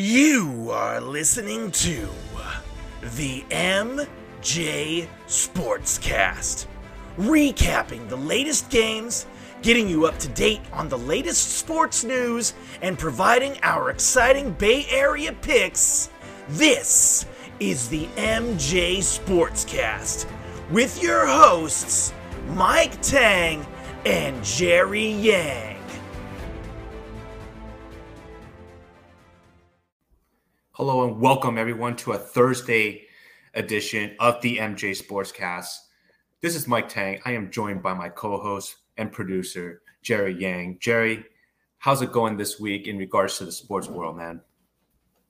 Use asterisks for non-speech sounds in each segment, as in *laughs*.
You are listening to the MJ Sportscast, recapping the latest games, getting you up to date on the latest sports news, and providing our exciting Bay Area picks. This is the MJ Sportscast with your hosts, Mike Tang and Jerry Yang. Hello and welcome everyone to a Thursday edition of the MJ Sportscast. This is Mike Tang. I am joined by my co-host and producer Jerry Yang. Jerry, how's it going this week in regards to the sports world, man?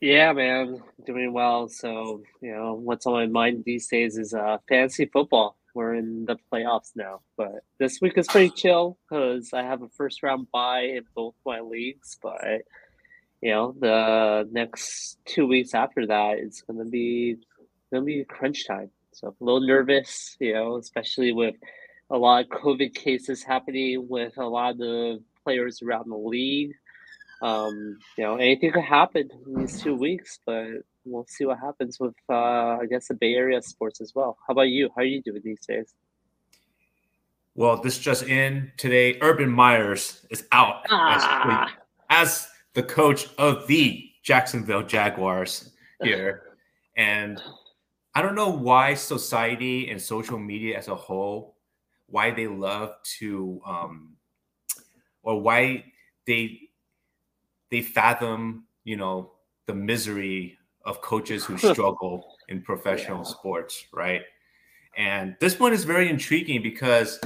Yeah, man, doing well. So you know what's on my mind these days is uh, fantasy football. We're in the playoffs now, but this week is pretty chill because I have a first round bye in both my leagues, but you know, the next two weeks after that, it's gonna be gonna be crunch time. So a little nervous, you know, especially with a lot of COVID cases happening with a lot of the players around the league. Um, you know, anything could happen in these two weeks, but we'll see what happens with uh, I guess the Bay Area sports as well. How about you? How are you doing these days? Well, this just in today. Urban Myers is out ah. as, as the coach of the Jacksonville Jaguars here. and I don't know why society and social media as a whole, why they love to, um, or why they they fathom, you know, the misery of coaches who *laughs* struggle in professional yeah. sports, right? And this one is very intriguing because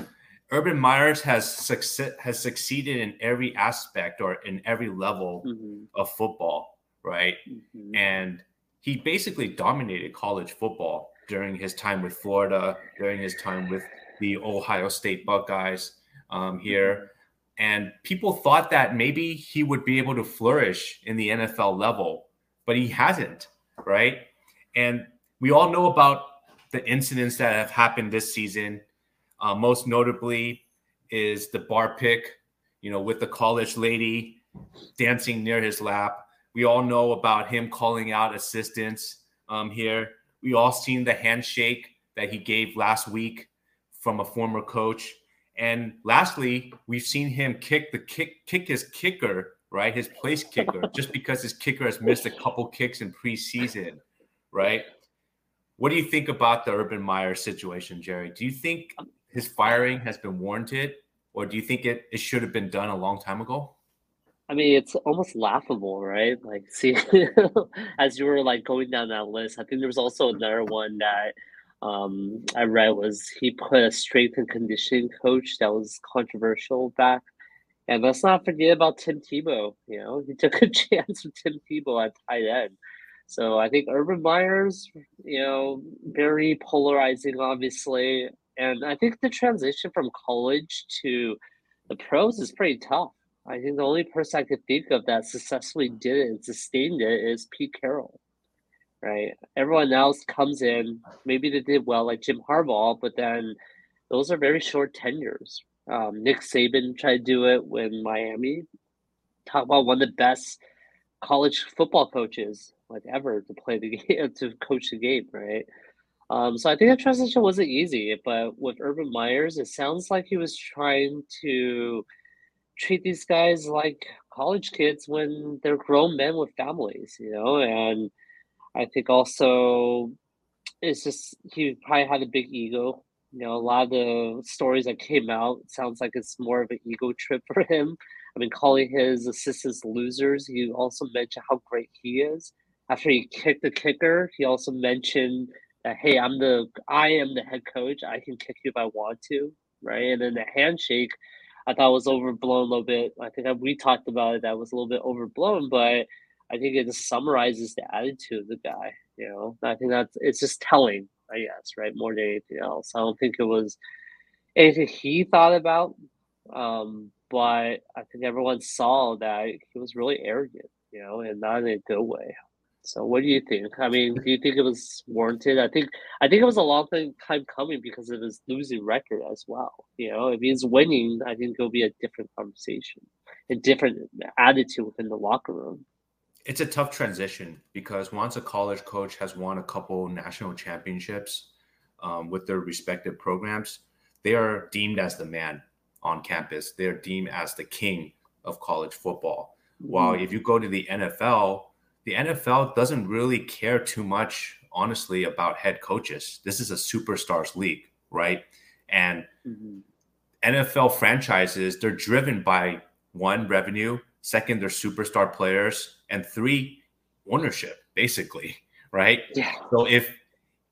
Urban Meyers has succe- has succeeded in every aspect or in every level mm-hmm. of football, right? Mm-hmm. And he basically dominated college football during his time with Florida, during his time with the Ohio State Buckeyes um, here. Mm-hmm. And people thought that maybe he would be able to flourish in the NFL level, but he hasn't, right? And we all know about the incidents that have happened this season uh, most notably is the bar pick, you know, with the college lady dancing near his lap. We all know about him calling out assistants um, here. We all seen the handshake that he gave last week from a former coach. And lastly, we've seen him kick the kick kick his kicker, right? His place kicker, *laughs* just because his kicker has missed a couple kicks in preseason, right? What do you think about the Urban Meyer situation, Jerry? Do you think his firing has been warranted, or do you think it, it should have been done a long time ago? I mean, it's almost laughable, right? Like, *laughs* see, as you were like going down that list, I think there was also another one that um, I read was he put a strength and conditioning coach that was controversial back. And let's not forget about Tim Tebow. You know, he took a *laughs* chance with Tim Tebow at tight end. So I think Urban Myers, you know, very polarizing, obviously. And I think the transition from college to the pros is pretty tough. I think the only person I could think of that successfully did it and sustained it is Pete Carroll. Right. Everyone else comes in, maybe they did well, like Jim Harbaugh, but then those are very short tenures. Um, Nick Saban tried to do it when Miami. Talk about one of the best college football coaches like ever to play the *laughs* game to coach the game, right? Um, so I think that transition wasn't easy, but with Urban Myers, it sounds like he was trying to treat these guys like college kids when they're grown men with families, you know. And I think also it's just he probably had a big ego. You know, a lot of the stories that came out sounds like it's more of an ego trip *laughs* for him. I mean, calling his assistants losers. He also mentioned how great he is. After he kicked the kicker, he also mentioned that hey, I'm the I am the head coach. I can kick you if I want to, right? And then the handshake, I thought was overblown a little bit. I think we talked about it. That was a little bit overblown, but I think it just summarizes the attitude of the guy. You know, I think that's it's just telling, I guess, right? More than anything else. I don't think it was anything he thought about, um, but I think everyone saw that he was really arrogant, you know, and not in a good way. So what do you think? I mean, do you think it was warranted? I think I think it was a long time coming because of his losing record as well. You know, if he's winning, I think it'll be a different conversation, a different attitude within the locker room. it's a tough transition because once a college coach has won a couple national championships um, with their respective programs, they are deemed as the man on campus. They're deemed as the king of college football. Mm-hmm. While if you go to the NFL, the NFL doesn't really care too much, honestly, about head coaches. This is a superstars league, right? And mm-hmm. NFL franchises, they're driven by one, revenue, second, they're superstar players, and three, ownership, basically, *laughs* right? Yeah. So if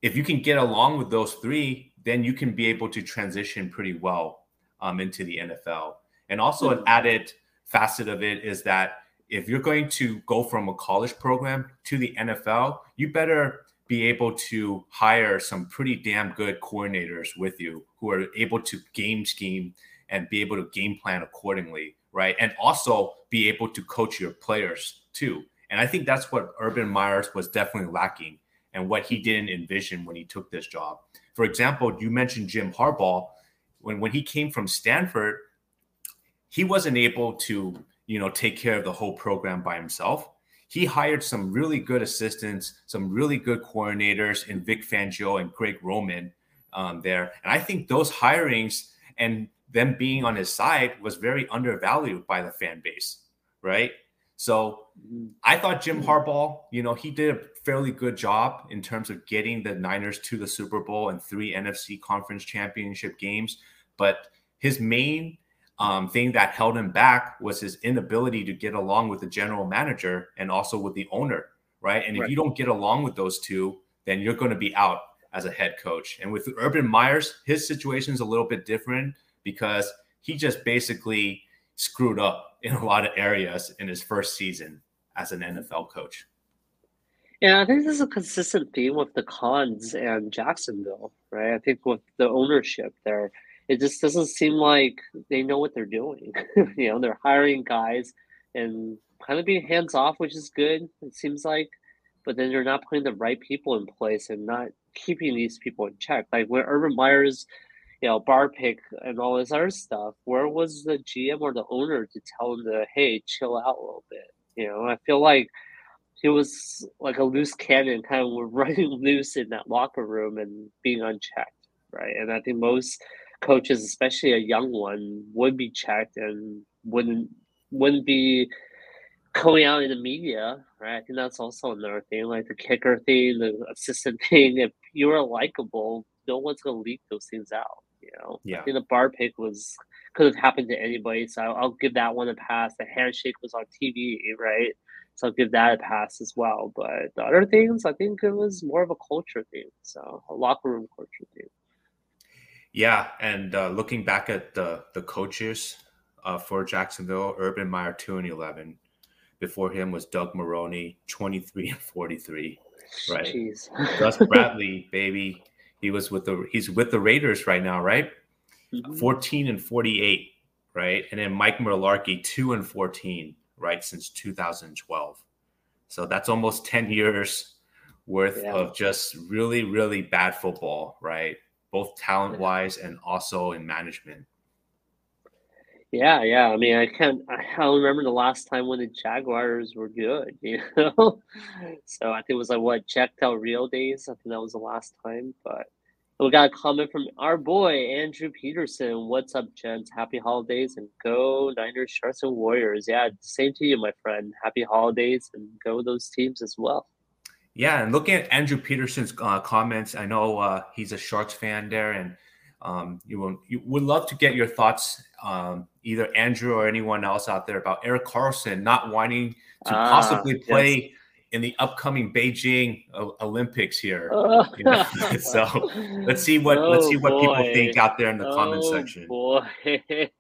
if you can get along with those three, then you can be able to transition pretty well um, into the NFL. And also, mm-hmm. an added facet of it is that if you're going to go from a college program to the NFL, you better be able to hire some pretty damn good coordinators with you who are able to game scheme and be able to game plan accordingly, right? And also be able to coach your players too. And I think that's what Urban Myers was definitely lacking and what he didn't envision when he took this job. For example, you mentioned Jim Harbaugh. When when he came from Stanford, he wasn't able to you know take care of the whole program by himself. He hired some really good assistants, some really good coordinators in Vic Fangio and Greg Roman um, there. And I think those hirings and them being on his side was very undervalued by the fan base, right? So mm-hmm. I thought Jim Harbaugh, you know, he did a fairly good job in terms of getting the Niners to the Super Bowl and three NFC conference championship games. But his main um, thing that held him back was his inability to get along with the general manager and also with the owner, right? And if you don't get along with those two, then you're going to be out as a head coach. And with Urban Myers, his situation is a little bit different because he just basically screwed up in a lot of areas in his first season as an NFL coach. Yeah, I think this is a consistent theme with the Khans and Jacksonville, right? I think with the ownership there it just doesn't seem like they know what they're doing. *laughs* you know, they're hiring guys and kind of being hands off, which is good. It seems like, but then they're not putting the right people in place and not keeping these people in check. Like when Urban Myers, you know, bar pick and all this other stuff, where was the GM or the owner to tell him to, hey, chill out a little bit? You know, I feel like he was like a loose cannon, kind of *laughs* running loose in that locker room and being unchecked, right? And I think most coaches, especially a young one, would be checked and wouldn't wouldn't be coming out in the media, right? I think that's also another thing, like the kicker thing, the assistant *laughs* thing. If you are likable, no one's gonna leak those things out. You know, yeah. I think the bar pick was could have happened to anybody, so I'll, I'll give that one a pass. The handshake was on TV, right? So I'll give that a pass as well. But the other things, I think it was more of a culture thing, so a locker room culture thing. Yeah, and uh, looking back at the the coaches uh, for Jacksonville, Urban Meyer two and eleven. Before him was Doug Marrone, twenty three and forty three. Right. Jeez. Gus *laughs* Bradley, baby, he was with the he's with the Raiders right now, right? Mm-hmm. Fourteen and forty eight, right? And then Mike Mularkey, two and fourteen, right, since two thousand twelve. So that's almost ten years worth yeah. of just really, really bad football, right? Both talent wise and also in management. Yeah, yeah. I mean, I can't. I don't remember the last time when the Jaguars were good. *laughs* You know, so I think it was like what Jack Del Rio days. I think that was the last time. But we got a comment from our boy Andrew Peterson. What's up, gents? Happy holidays and go Niners, Sharks, and Warriors. Yeah, same to you, my friend. Happy holidays and go those teams as well. Yeah, and looking at Andrew Peterson's uh, comments, I know uh, he's a Sharks fan there, and um, you, will, you would love to get your thoughts, um, either Andrew or anyone else out there, about Erik Karlsson not wanting to ah, possibly play yes in the upcoming Beijing Olympics here. Oh. You know? so let's see what oh, let's see what boy. people think out there in the oh, comment section. Boy, *laughs* is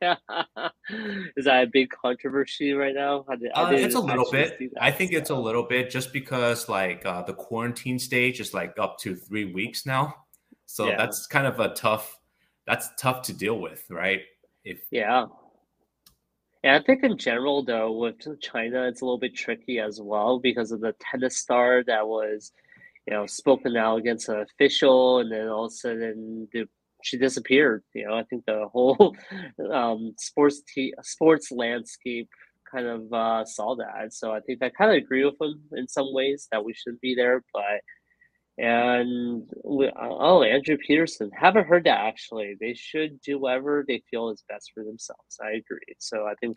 that a big controversy right now? I did, I uh, it's a little bit. I think it's a little bit just because like uh, the quarantine stage is like up to three weeks now, so yeah. that's kind of a tough. That's tough to deal with, right? If yeah, yeah, I think in general though with China it's a little bit tricky as well because of the tennis star that was, you know, spoken out against an official and then all of a sudden the, she disappeared. You know, I think the whole *laughs* um, sports t- sports landscape kind of uh, saw that. So I think I kind of agree with him in some ways that we shouldn't be there. But and we, oh, Andrew Peterson, haven't heard that actually. They should do whatever they feel is best for themselves. I agree. So I think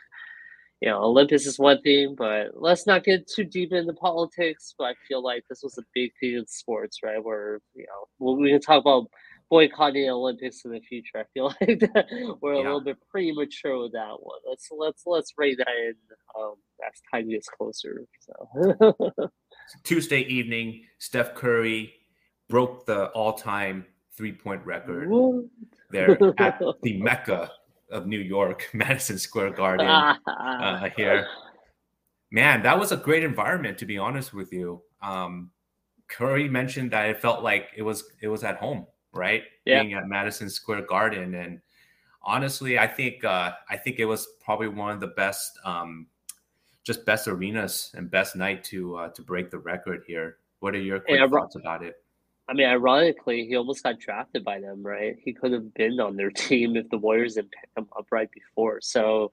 you know, Olympus is one thing, but let's not get too deep into politics. But I feel like this was a big thing in sports, right? Where you know, we can talk about boycotting Olympics in the future. I feel *laughs* like we're yeah. a little bit premature with that one. Let's let's let's rate that in um, as time gets closer. So *laughs* Tuesday evening, Steph Curry broke the all-time three-point record what? there at *laughs* the Mecca of New York, *laughs* Madison Square Garden *laughs* uh, here. Man, that was a great environment to be honest with you. Um, Curry mentioned that it felt like it was it was at home right? Yeah. Being at Madison Square Garden, and honestly, I think uh, I think it was probably one of the best, um, just best arenas and best night to uh, to break the record here. What are your quick yeah, thoughts about it? I mean, ironically, he almost got drafted by them, right? He could have been on their *laughs* team if the Warriors didn't pick him up right before. So,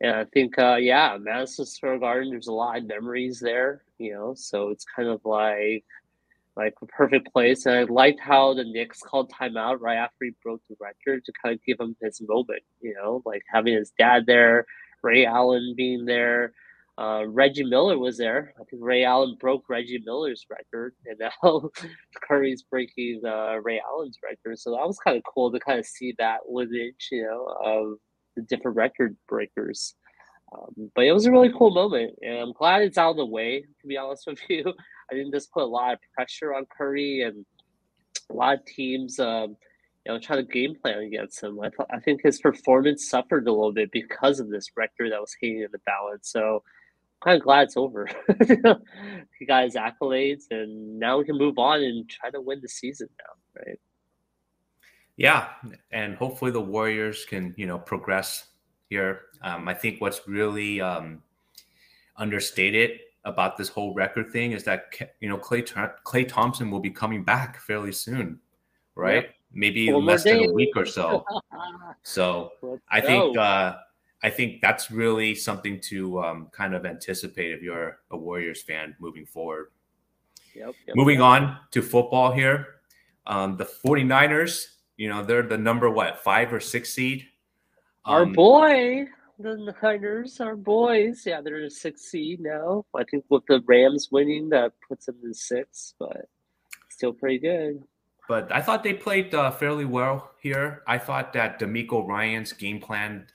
and I think, uh, yeah, Madison Square Garden, there's a lot of memories there, you know. So it's kind of like like a perfect place. And I liked how the Knicks called timeout right after he broke the record to kind of give him his moment, you know, like having his dad there, Ray Allen being there. Uh, Reggie Miller was there. I think Ray Allen broke Reggie Miller's record, and now *laughs* Curry's breaking uh, Ray Allen's record. So that was kind of cool to kind of see that lineage, you know, of the different record breakers. Um, but it was a really cool moment, and I'm glad it's out of the way. To be honest with *laughs* you, I think this put a lot of pressure on Curry, and a lot of teams, um, you know, trying to game plan against him. I, th- I think his performance suffered a little bit because of this record that was hanging in the balance. So kind of glad it's over. he got his accolades, and now we can move on and try to win the season now, right? Yeah, and hopefully the Warriors can, you know, progress here. Um, I think what's really um, understated about this whole record thing is that you know Clay Klay Thompson will be coming back fairly soon, right? Yep. Maybe less than a week or so. *laughs* so I think uh, I think that's really something to um, kind of anticipate if you're a Warriors fan moving forward. Yep, yep, moving on to football here. Um, the 49ers, you know, they're the number what, five or six seed our um, boy, the Niners, our boys. Yeah, they're a six seed now. I think with the Rams winning, that puts them in six, but still pretty good. But I thought they played uh, fairly well here. I thought that DeMeco Ryans game plan,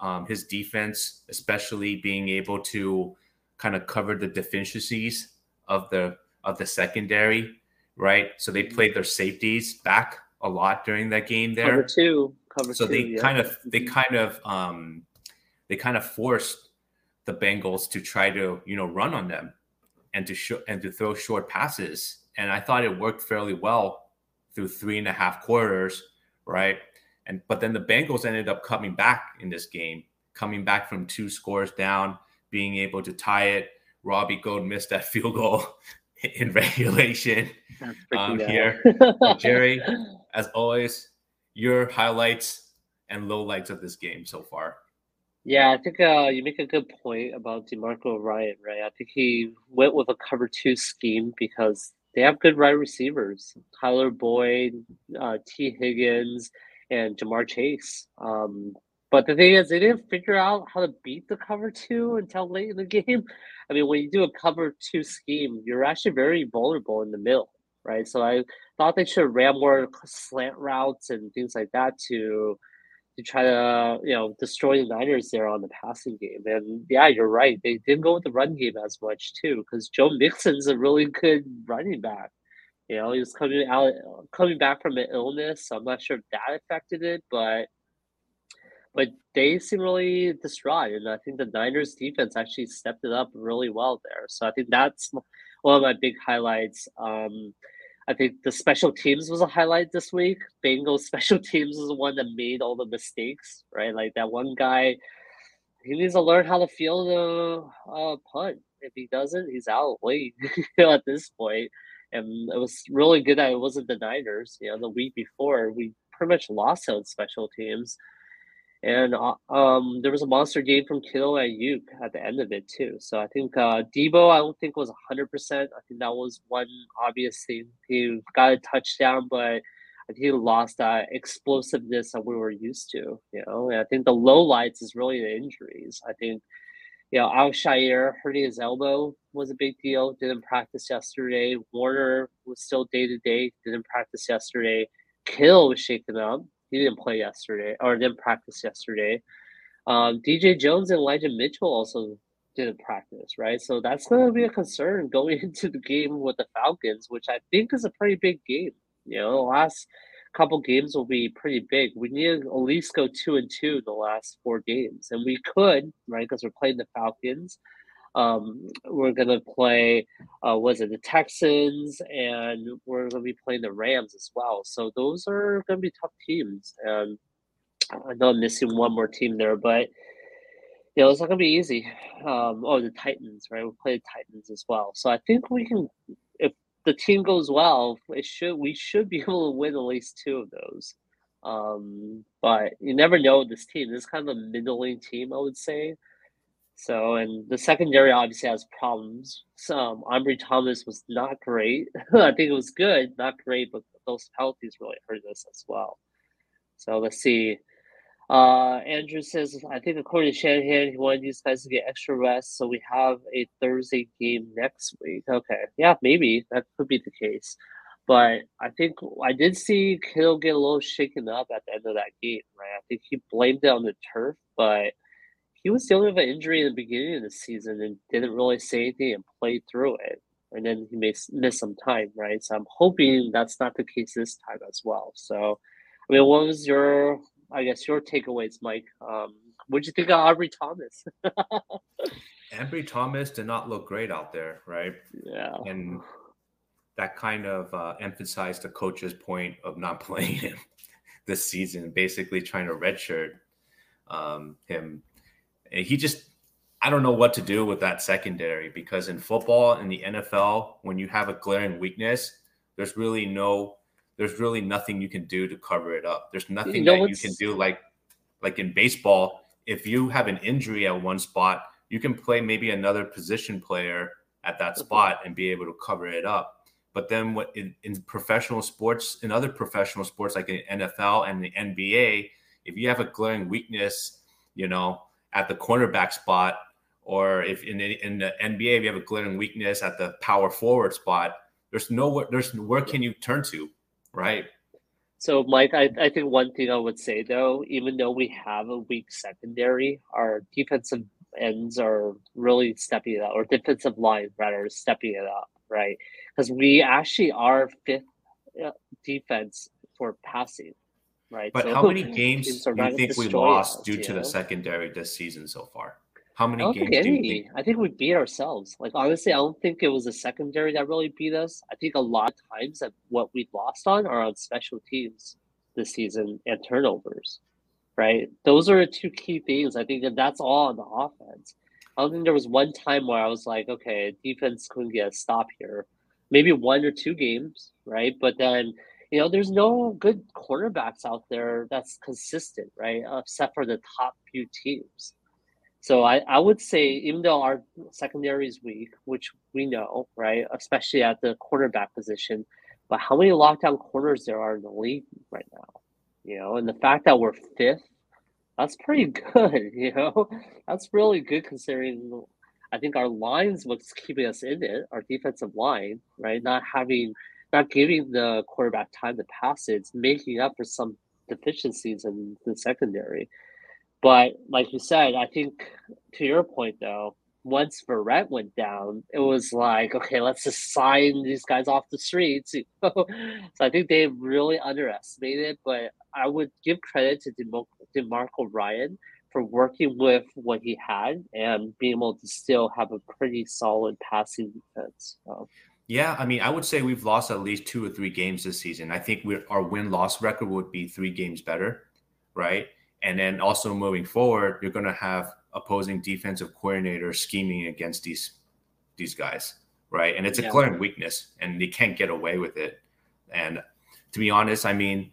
um, his defense, especially being able to kind of cover the deficiencies of the of the secondary, right? So they played their safeties back a lot during that game there. Cover two. Cover so two, they yeah. kind of they kind of um they kind of forced the Bengals to try to you know run on them and to show and to throw short passes. And I thought it worked fairly well through three and a half quarters, right? And but then the Bengals ended up coming back in this game, coming back from two scores down, being able to tie it. Robbie Gould missed that *laughs* field goal *laughs* in regulation um, here. *laughs* Jerry, as always, your highlights and lowlights of this game so far. Yeah, I think uh, you make a good point about DeMeco Ryan, right? I think he went with a cover two scheme because they have good wide receivers Tyler Boyd, uh, Tee Higgins, and Ja'Marr Chase. Um, but the thing is, they didn't figure out how to beat the cover two until late in the *laughs* game. I mean, when you do a cover two scheme, you're actually very vulnerable in the middle, right? So I thought they should ran more slant routes and things like that to to try to you know destroy the Niners there on the passing game. And yeah, you're right. They didn't go with the run game as much too, because Joe Mixon's a really good running back. You know, he was coming out coming back from an illness. So I'm not sure if that affected it, but but they seem really distraught. And I think the Niners defense actually stepped it up really well there. So I think that's one of my big highlights. Um, I think the special teams was a highlight this week. Bengals *laughs* special teams was the one that made all the mistakes, right? Like that one guy, he needs to learn how to field a, a punt. If he doesn't, he's out late *laughs* at this point. And it was really good that it wasn't the Niners. You know, the week before we pretty much lost on special teams. And uh, um, there was a monster game from Kittle and Aiyuk at the end of it too. So I think uh, Deebo, I don't think was hundred percent. I think that was one obvious thing. He got a touchdown, but I think he lost that explosiveness that we were used to. You know, and I think the low lights is really the injuries. I think you know, Al-Shaair hurting his elbow was a big deal. Didn't practice yesterday. Warner was still day to day. Didn't practice yesterday. Kill was shaken up. He didn't play yesterday or didn't practice yesterday. Um, DJ Jones and Elijah Mitchell also didn't practice, right? So that's going to be a concern *laughs* going into the game with the Falcons, which I think is a pretty big game. You know, last couple games will be pretty big. We need to at least go two and two the last four games, and we could, right? Because we're playing the Falcons. Um, we're gonna play, uh, was it the Texans, and we're gonna be playing the Rams as well. So those are gonna be tough teams, and I know I'm missing one more team there, but you know it's not gonna be easy. Um, oh, the Titans, right? We play the Titans as well, so I think we can. The team goes well, it should we should be *laughs* able to win at least two of those. Um, but you never know this team. This is kind of a middling team, I would say. So, and the secondary obviously has problems. So, um, Ambry Thomas was not great. *laughs* I think it was good, not great, but those penalties really hurt us as well. So let's see. Uh, Andrew says, I think according to Shanahan, he wanted these guys to get extra rest, so we have a Thursday game next week. Okay, yeah, maybe that could be the case. But I think I did see Kittle get a little shaken up at the end of that game, right? I think he blamed it on the turf, but he was dealing with an injury in the beginning of the season and didn't really say anything and played through it. And then he may miss some time, right? So I'm hoping that's not the case this time as well. So, I mean, what was your, I guess, your takeaways, Mike? Um, what did you think of Ambry Thomas? *laughs* Ambry Thomas did not look great out there, right? Yeah. And that kind of uh, emphasized the coach's point of not *laughs* playing him this season, basically trying to redshirt um, him and he just I don't know what to do with that secondary because in football in the NFL, when you have a glaring weakness, there's really no there's really nothing you can do to cover it up. There's nothing you know that you can do like like in baseball, if you have an injury at one spot, you can play maybe another position player at that mm-hmm. spot and be able to cover it up. But then what in, in professional sports, in other professional sports like the NFL and the NBA, if you have a glaring weakness, you know, at the cornerback spot, or if in the, in the NBA if you have a glaring weakness at the power forward spot, there's no there's where can you turn to, right? So, Mike, I, I think one thing I would say though, even though we have a weak secondary, our defensive ends are really stepping it up, or defensive line rather stepping it up, right? Because we actually are fifth uh, defense for passing right? But so how many *laughs* games do you think we lost us, due to know? the secondary this season so far? How many games do you think? I think we beat ourselves. Like honestly, I don't think it was a secondary that really beat us. I think a lot of times that what we lost on are on special teams this season and turnovers. Right? Those are the two key things. I think that that's all on the offense. I don't think there was one time where I was like, okay, defense couldn't get a stop here. Maybe one or two games, right? But then you know, there's no good cornerbacks out there that's consistent, right? Except for the top few teams. So I, I would say, even though our secondary is weak, which we know, right, especially at the quarterback position, but how many lockdown corners there are in the league right now? You know, and the fact that we're fifth, that's pretty *laughs* good. You know, that's really good considering. I think our lines what's keeping us in it, our defensive line, right? Not having not giving the quarterback time to pass it, it's making up for some deficiencies in the secondary. But like you said, I think to your point though, once Verrett went down, it was like, okay, let's just sign these guys off the streets. *laughs* so I think they really underestimated, but I would give credit to DeMar- DeMarco Ryan for working with what he had and being able to still have a pretty solid passing defense. So. Yeah, I mean, I would say we've lost at least two or three games this season. I think our win loss record would be three games better, right? And then also moving forward, you're going to have opposing defensive coordinators scheming against these these guys, right? And it's a yeah. glaring weakness, and they can't get away with it. And to be honest, I mean,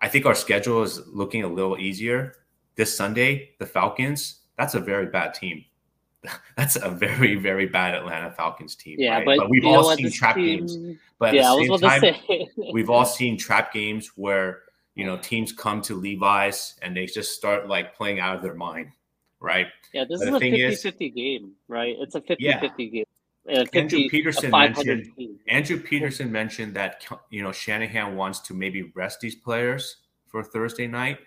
I think our schedule is looking a little easier this Sunday, the Falcons, that's a very bad team. *laughs* That's a very, very bad Atlanta Falcons team. Yeah, right? but, but, we've all seen trap team- games. But at yeah, I was same about to time, say. *laughs* we've all seen trap games where you know teams come to Levi's and they just start like playing out of their mind, right? Yeah, this But is a thing 50 is- 50 game, right? It's a 50 Yeah. 50 game. And a Andrew Peterson mentioned- team. Andrew Peterson mentioned that you know Shanahan wants to maybe rest these players for Thursday night.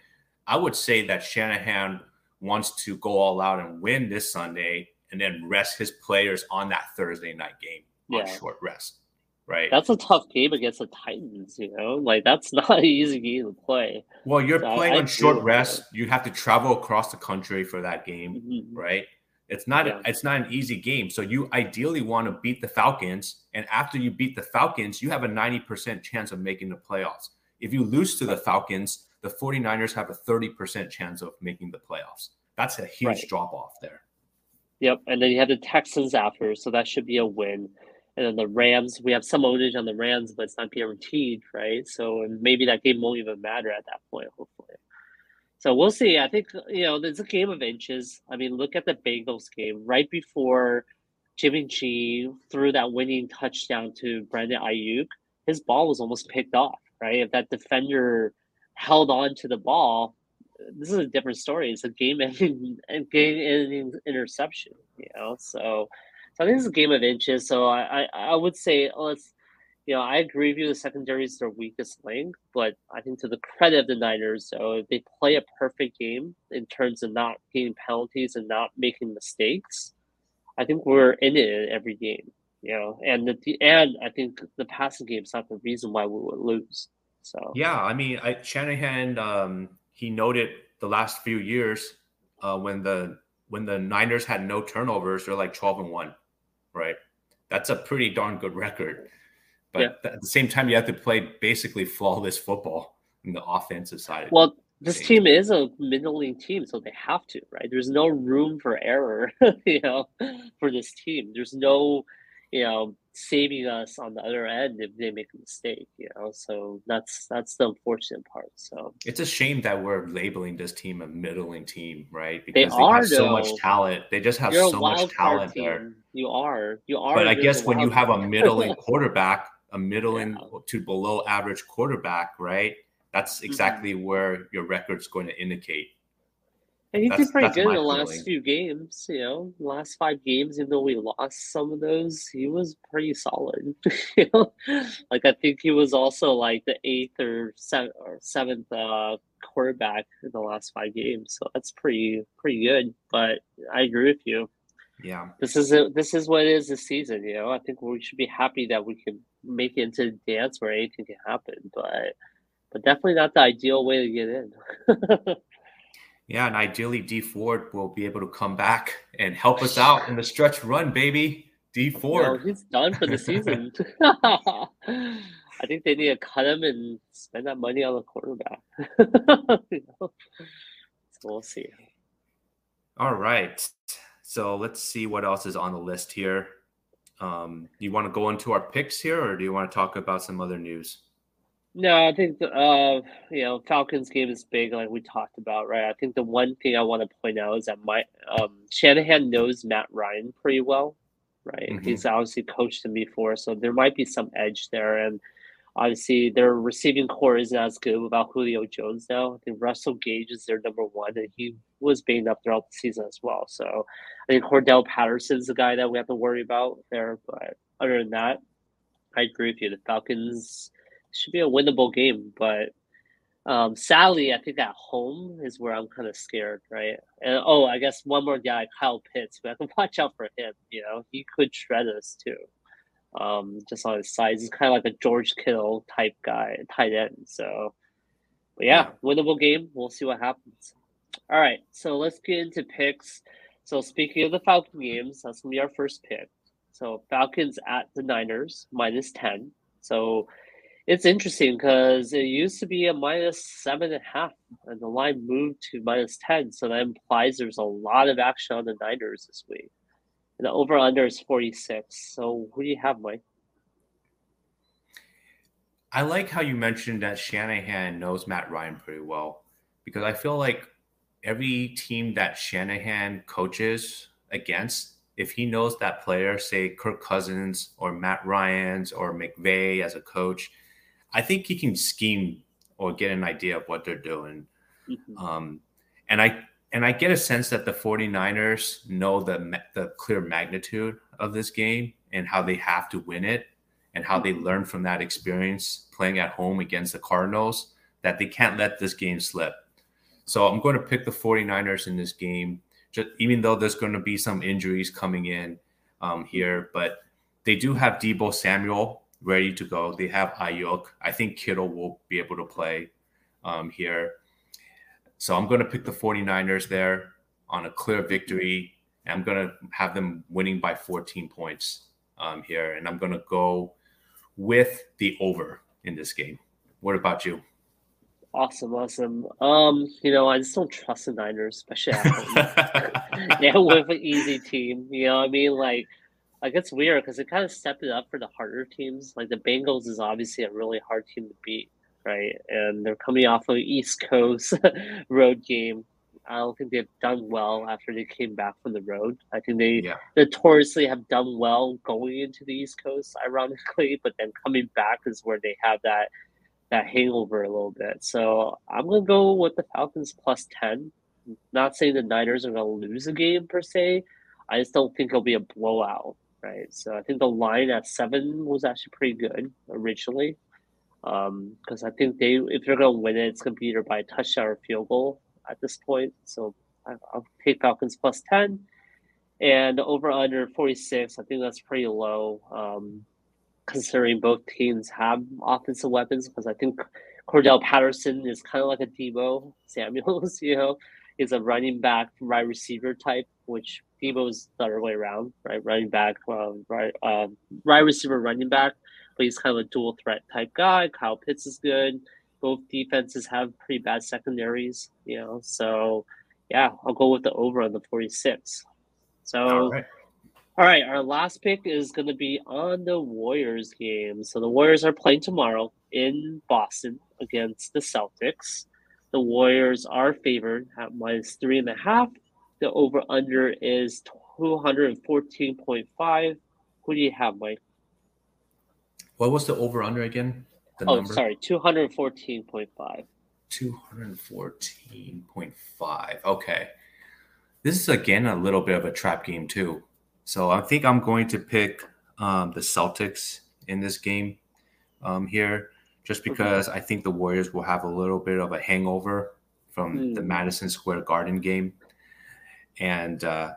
I would say that Shanahan wants to go all out and win this Sunday and then rest his players on that Thursday night game on Yeah. short rest. Right. That's a tough game against the Titans, you know? Like, that's *laughs* not an easy game to play. well, you're I- playing I on agree short rest. You have to travel across the country for that game. Mhm. right? It's not Yeah. it's not an easy game. So you ideally want to beat the Falcons, and after you beat the Falcons, you have a 90% chance of making the playoffs. If you lose to the Falcons, the 49ers have a 30% chance of making the playoffs. That's a huge Right. drop off there. Yep. And then you have the Texans after, so that should be a win. And then the Rams, we have some ownership on the Rams, but it's not guaranteed, right? So maybe that game won't even matter at that point, hopefully. So we'll see. I think you know there's a game of inches. I mean, look at the Bengals game right before Jimmy G threw that winning touchdown to Brandon Aiyuk. His ball was almost picked off, right? If that defender held on to the ball, this is a different story. It's a game-ending, *laughs* game-ending interception, you know. So, so I think it's a game of inches. So I, I, I would say let's, you know, I agree with you. The secondary is their weakest link, but I think to the credit of the Niners, if they play a perfect game in terms of not getting penalties and not making mistakes, I think we're in it in every game, you know. And the and I think the passing game is not the reason why we would lose. So Yeah, I mean, I, Shanahan um, he noted the last few years uh, when the when the Niners had no turnovers, they're like 12 and 1, right? That's a pretty darn good record. But Yeah. at the same time, you have to play basically flawless football in the offensive side. Well, this team is a middling team, so they have to, right? There's no room for error, *laughs* you know, for this team. There's no, you know, saving us on the other end if they make a mistake, you know. So that's that's the unfortunate part. So It's a shame that we're labeling this team a middling team, right? Because they, are, have so much talent. They just have you're so much talent team. there. You are. You are. But I guess when you have a middling *laughs* quarterback, a middling Yeah. to below average quarterback, right? That's Mm-hmm. exactly where your record's going to indicate. And he That's- did pretty good in the last feeling. few games, you know. Last five games, even though we lost some of those, he was pretty solid. *laughs* you know, like I think he was also like the eighth or seventh or seventh uh, quarterback in the last five games. So that's pretty pretty good. But I agree with you. Yeah. This is a, this is what it is this season. You know, I think we should be happy that we can make it into the dance where anything can happen. But but definitely not the ideal way to get in. *laughs* Yeah, and ideally Dee Ford will be able to come back and help us out in the stretch run, baby. Dee No, Ford. he's done for the season. *laughs* *laughs* I think they need to cut him and spend that money on the quarterback. You know? So we'll see. All right. So let's see what else is on the list here. Um, you want to go into our picks here, or do you want to talk about some other news? No, I think the, uh, you know Falcons game is big, like we talked about, right? I think the one thing I want to point out is that my um, Shanahan knows Matt Ryan pretty well, right? Mhm. He's obviously coached him before, so there might be some edge there. And obviously, their receiving corps isn't as good without Julio Jones now. I think Russell Gage is their number one, and he was banged up throughout the season as well. So I think Cordarrelle Patterson's the guy that we have to worry about there. But other than that, I agree with you. The Falcons should be a winnable game, but um, sadly, I think at home is where I'm kind of scared, right? And oh, I guess one more guy, Kyle Pitts. We have to watch out for him. You know, he could shred us too. Um, just on his size, he's kind of like a George Kittle type guy, tight end. So, but yeah, winnable game. We'll see what happens. All right, so let's get into picks. So speaking of the Falcon games, that's gonna be our first pick. So Falcons at the Niners minus ten. So it's interesting because it used to be a minus seven and a half, and the line moved to minus ten. So that implies there's a lot of action on the Niners this week. And the over under is forty six. So who do you have, Mike? I like how you mentioned that Shanahan knows Matt Ryan pretty well because I feel like every team that Shanahan coaches against, if he knows that player, say Kirk Cousins or Matt Ryan's or McVay as a coach, I think he can scheme or get an idea of what they're doing. Mm-hmm. Um, and I and I get a sense that the 49ers know the the clear magnitude of this game and how they have to win it and how they learn from that experience playing at home against the Cardinals that they can't let this game slip. So I'm going to pick the 49ers in this game, just even though there's going to be some injuries coming in um, here, but they do have Deebo Samuel ready to go. They have Aiyuk. I think Kittle will be able to play um, here. So I'm going to pick the 49ers there on a clear victory. I'm going to have them winning by 14 points um, here. And I'm going to go with the over in this game. What about you? Awesome, awesome. Um, you know, I just don't trust the Niners, especially at *laughs* *laughs* yeah, with an easy team. You know, I mean, like, like it's weird because it kind of stepped it up for the harder teams. Like the Bengals is obviously a really hard team to beat, right? And they're coming off of East Coast *laughs* road game. I don't think they've done well after they came back from the road. I think they yeah. notoriously have done well going into the East Coast, ironically, but then coming back is where they have that that hangover a little bit. So I'm gonna go with the Falcons plus ten. Not saying the Niners are gonna lose a game per se. I just don't think it'll be a blowout, right? So I think the line at seven was actually pretty good originally. Because um, I think they, if they're gonna win it, it's gonna be either by a touchdown or field goal at this point. So I'll take Falcons plus ten, and over under forty six. I think that's pretty low. Um, considering both teams have offensive weapons because I think Cordarrelle Patterson is kind of like a Deebo Samuels, *laughs* you know, is a running back, right receiver type, which Deebo's the other way around, right? Running back, uh, right, uh, right receiver, running back, but he's kind of a dual threat type guy. Kyle Pitts is good. Both defenses have pretty bad secondaries, you know, so yeah, I'll go with the over on the 46. So all right, our last pick is going to be on the Warriors game. So the Warriors are playing tomorrow in Boston against the Celtics. The Warriors are favored at minus three and a half. The over under is 214.5. Who do you have, Mike? What was the over under again? The oh, number? sorry, 214.5. 214.5. Okay. This is again a little bit of a trap game, too. So I think I'm going to pick um, the Celtics in this game um, here, just because okay. I think the Warriors will have a little bit of a hangover from mm. the hmm. Madison Square Garden game. And uh,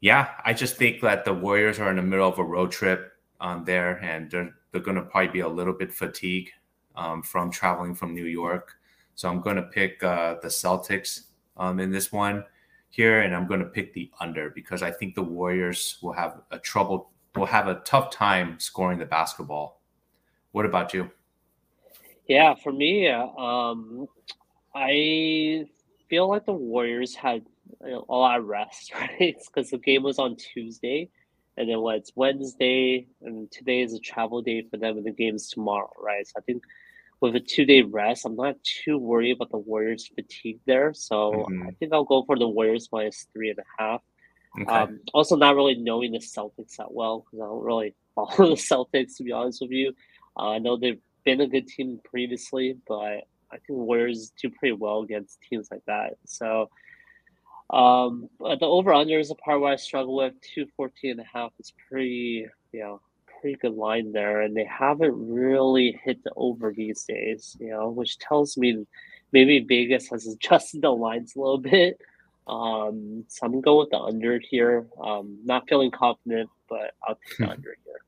yeah, I just think that the Warriors are in the middle of a road trip on there, and they're, they're going to probably be a little bit fatigued um, from traveling from New York. So I'm going to pick uh, the Celtics um, in this one here, and I'm going to pick the under because I think the Warriors will have a trouble, will have a tough time scoring the basketball. What about you? Yeah, for me, um, I feel like the Warriors had a lot of rest, *laughs* right? Because the game was on Tuesday, and then what? It's Wednesday, and today is a travel day for them, and the game's tomorrow, right? So I think with a two day rest, I'm not too worried about the Warriors' fatigue there. So mm-hmm. I think I'll go for the Warriors minus three and a half. Okay. Um, also, not really knowing the Celtics that well because I don't really *laughs* follow the Celtics to be honest with you. Uh, I know they've been a good team previously, but I think Warriors do pretty well against teams like that. So um, but the over under is a part where I struggle with. 214 and a half is pretty, you know, pretty good line there, and they haven't really hit the over these days, you know, which tells me maybe Vegas has adjusted the lines a little bit. Um, so I'm gonna go with the under here. Um, not feeling confident, but I'll take the hmm. under here.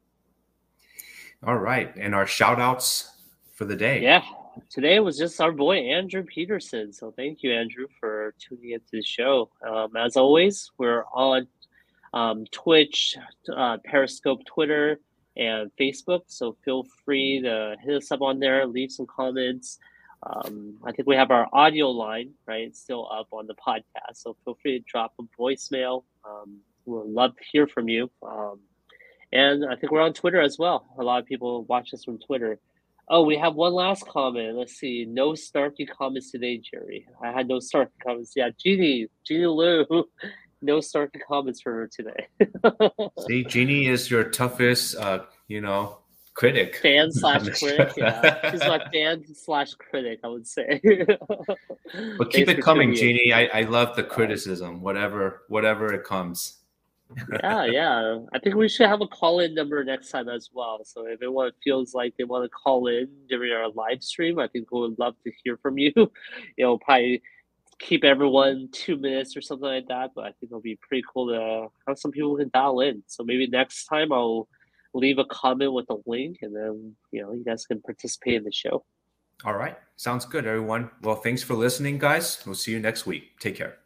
All right, and our shout outs for the day. Yeah, today was just our boy Andrew Peterson. So thank you, Andrew, for tuning into the show. Um, as always, we're on um, Twitch, uh, Periscope, Twitter, and Facebook. So feel free to hit us up on there, leave some comments. Um, I think we have our audio line, right? Still up on the podcast. So feel free to drop a voicemail. Um, we'd love to hear from you. Um, and I think we're on Twitter as well. A lot of people watch us from Twitter. Oh, we have one last comment. Let's see. No snarky comments today, Jerry. I had no snarky comments. Yeah, Jeannie, Jeannie Lou. *laughs* No snarky comments for her today. *laughs* see, Jeannie is your toughest, uh, you know, critic. Fan *laughs* slash critic. Yeah, she's my fan slash critic. I would say. but keep it coming, Jeannie. I, I love the criticism, whatever whatever it comes. Yeah, yeah. I think we should have a call in number next time as well. So if anyone feels like they want to call in during our live stream, I think we would love to hear from you. *laughs* You know, probably keep everyone two minutes or something like that. But I think it'll be pretty cool to have some people can dial in. So maybe next time I'll leave a comment with a link, and then you know you guys can participate in the show. All right, sounds good, everyone. Well, thanks for listening, guys. We'll see you next week. Take care.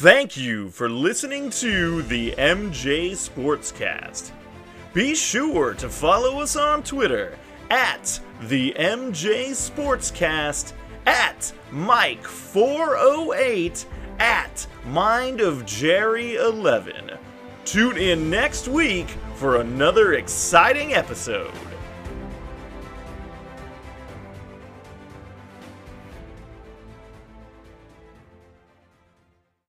Thank you for listening to the MJ Sportscast. Be sure to follow us on Twitter at the MJ Sportscast, at Mike408, at Mind of Jerry 11. Tune in next week for another exciting episode.